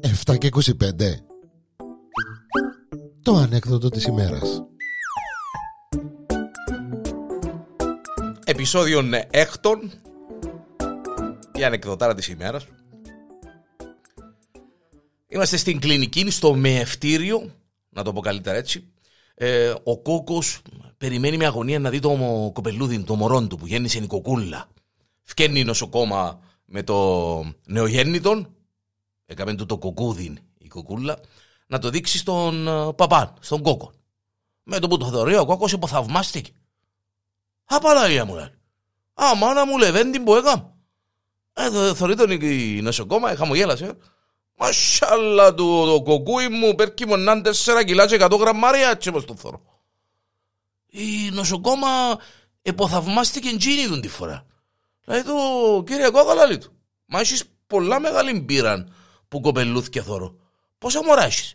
Εφτά και 25 Το ανέκδοτο της ημέρας. Επισόδιο έκτον Η ανεκδοτάρα της ημέρας. Είμαστε στην κλινική, στο μεευτήριο Να το πω καλύτερα έτσι. Ε, Ο κόκκος περιμένει με αγωνία να δει το κοπελούδι, το μωρόν του που γέννησε η κοκούλα Φκένει νοσοκόμα με το νεογέννητον Έκαμε του το κοκούδιν η κοκούλα Να το δείξει στον ε, παπάν, στον κόκκο Με το που το θεωρεί ο κόκκος υποθαυμάστηκε Απαλαγία μου λέει. Α, μάνα μου λεβέντη που έκαμε. Ε, θωρεί τον η νοσοκόμα, χαμογέλασε. Μασάλα του το κοκκούι μου πέρκει μονάν τέσσερα κιλά και εκατό γραμμάρια έτσι όπως το θωρώ. Η νοσοκόμα υποθαυμάστηκε εντζίνη του τη φορά. Λέει του κύριε Κόκαλα λέει του. Μα έχεις πολλά μεγάλη μπύραν που κοπελούθηκε θωρώ. Πόσα μωρά έχεις;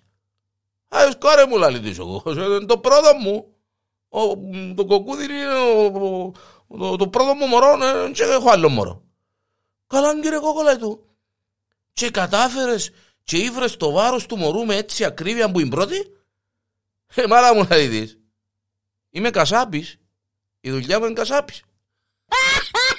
Α, κόρε μου λέει της εγώ. Το πρώτο μου. Ο, το κοκκούδι είναι ο, το, το πρώτο μου μωρό, δεν ναι, έχω άλλο μωρό. Καλά κύριε Κόκολα του. Και κατάφερες και ήβρες το βάρος του μωρού με έτσι ακρίβεια που είναι πρώτη; Ε, μάνα μου να δεις. Είμαι κασάπης. Η δουλειά μου είναι κασάπης.